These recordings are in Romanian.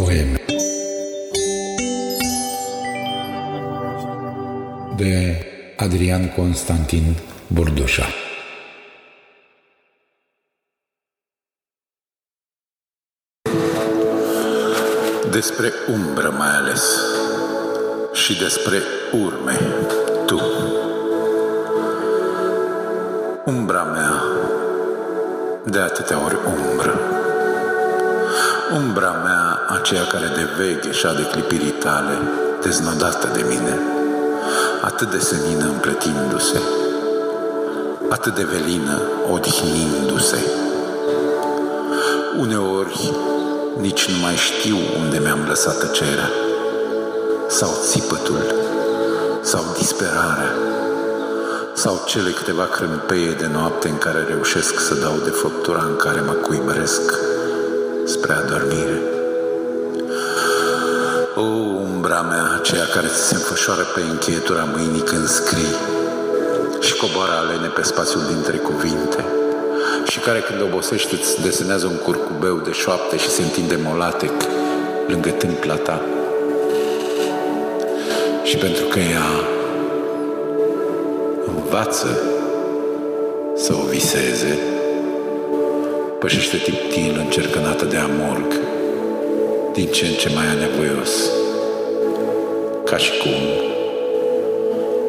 Poeme de Adrian Constantin Burdușa Despre umbră mai ales și despre urme, tu. Umbra mea, de atâtea ori umbră. Umbra mea, aceea care de veche și de clipirii tale, deznodată de mine, atât de senină împletindu-se, atât de velină odihnindu-se. Uneori nici nu mai știu unde mi-am lăsat tăcerea, sau țipătul, sau disperarea, sau cele câteva crâmpeie de noapte în care reușesc să dau de făptura în care mă cuibresc spre adormire. O, umbra mea, aceea care ți se înfășoară pe încheietura mâinii când scrii și coboară alene pe spațiul dintre cuvinte și care când obosește îți desenează un curcubeu de șoapte și se întinde molatec lângă tâmpla ta. Și pentru că ea învață să o viseze, pășește tiptil încercănată de amorg, din ce în ce mai anevoios, ca și cum,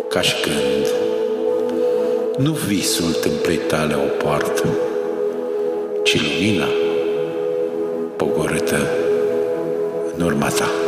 ca și când, nu visul tâmplei tale o poartă, ci lumina pogorâtă în urma ta.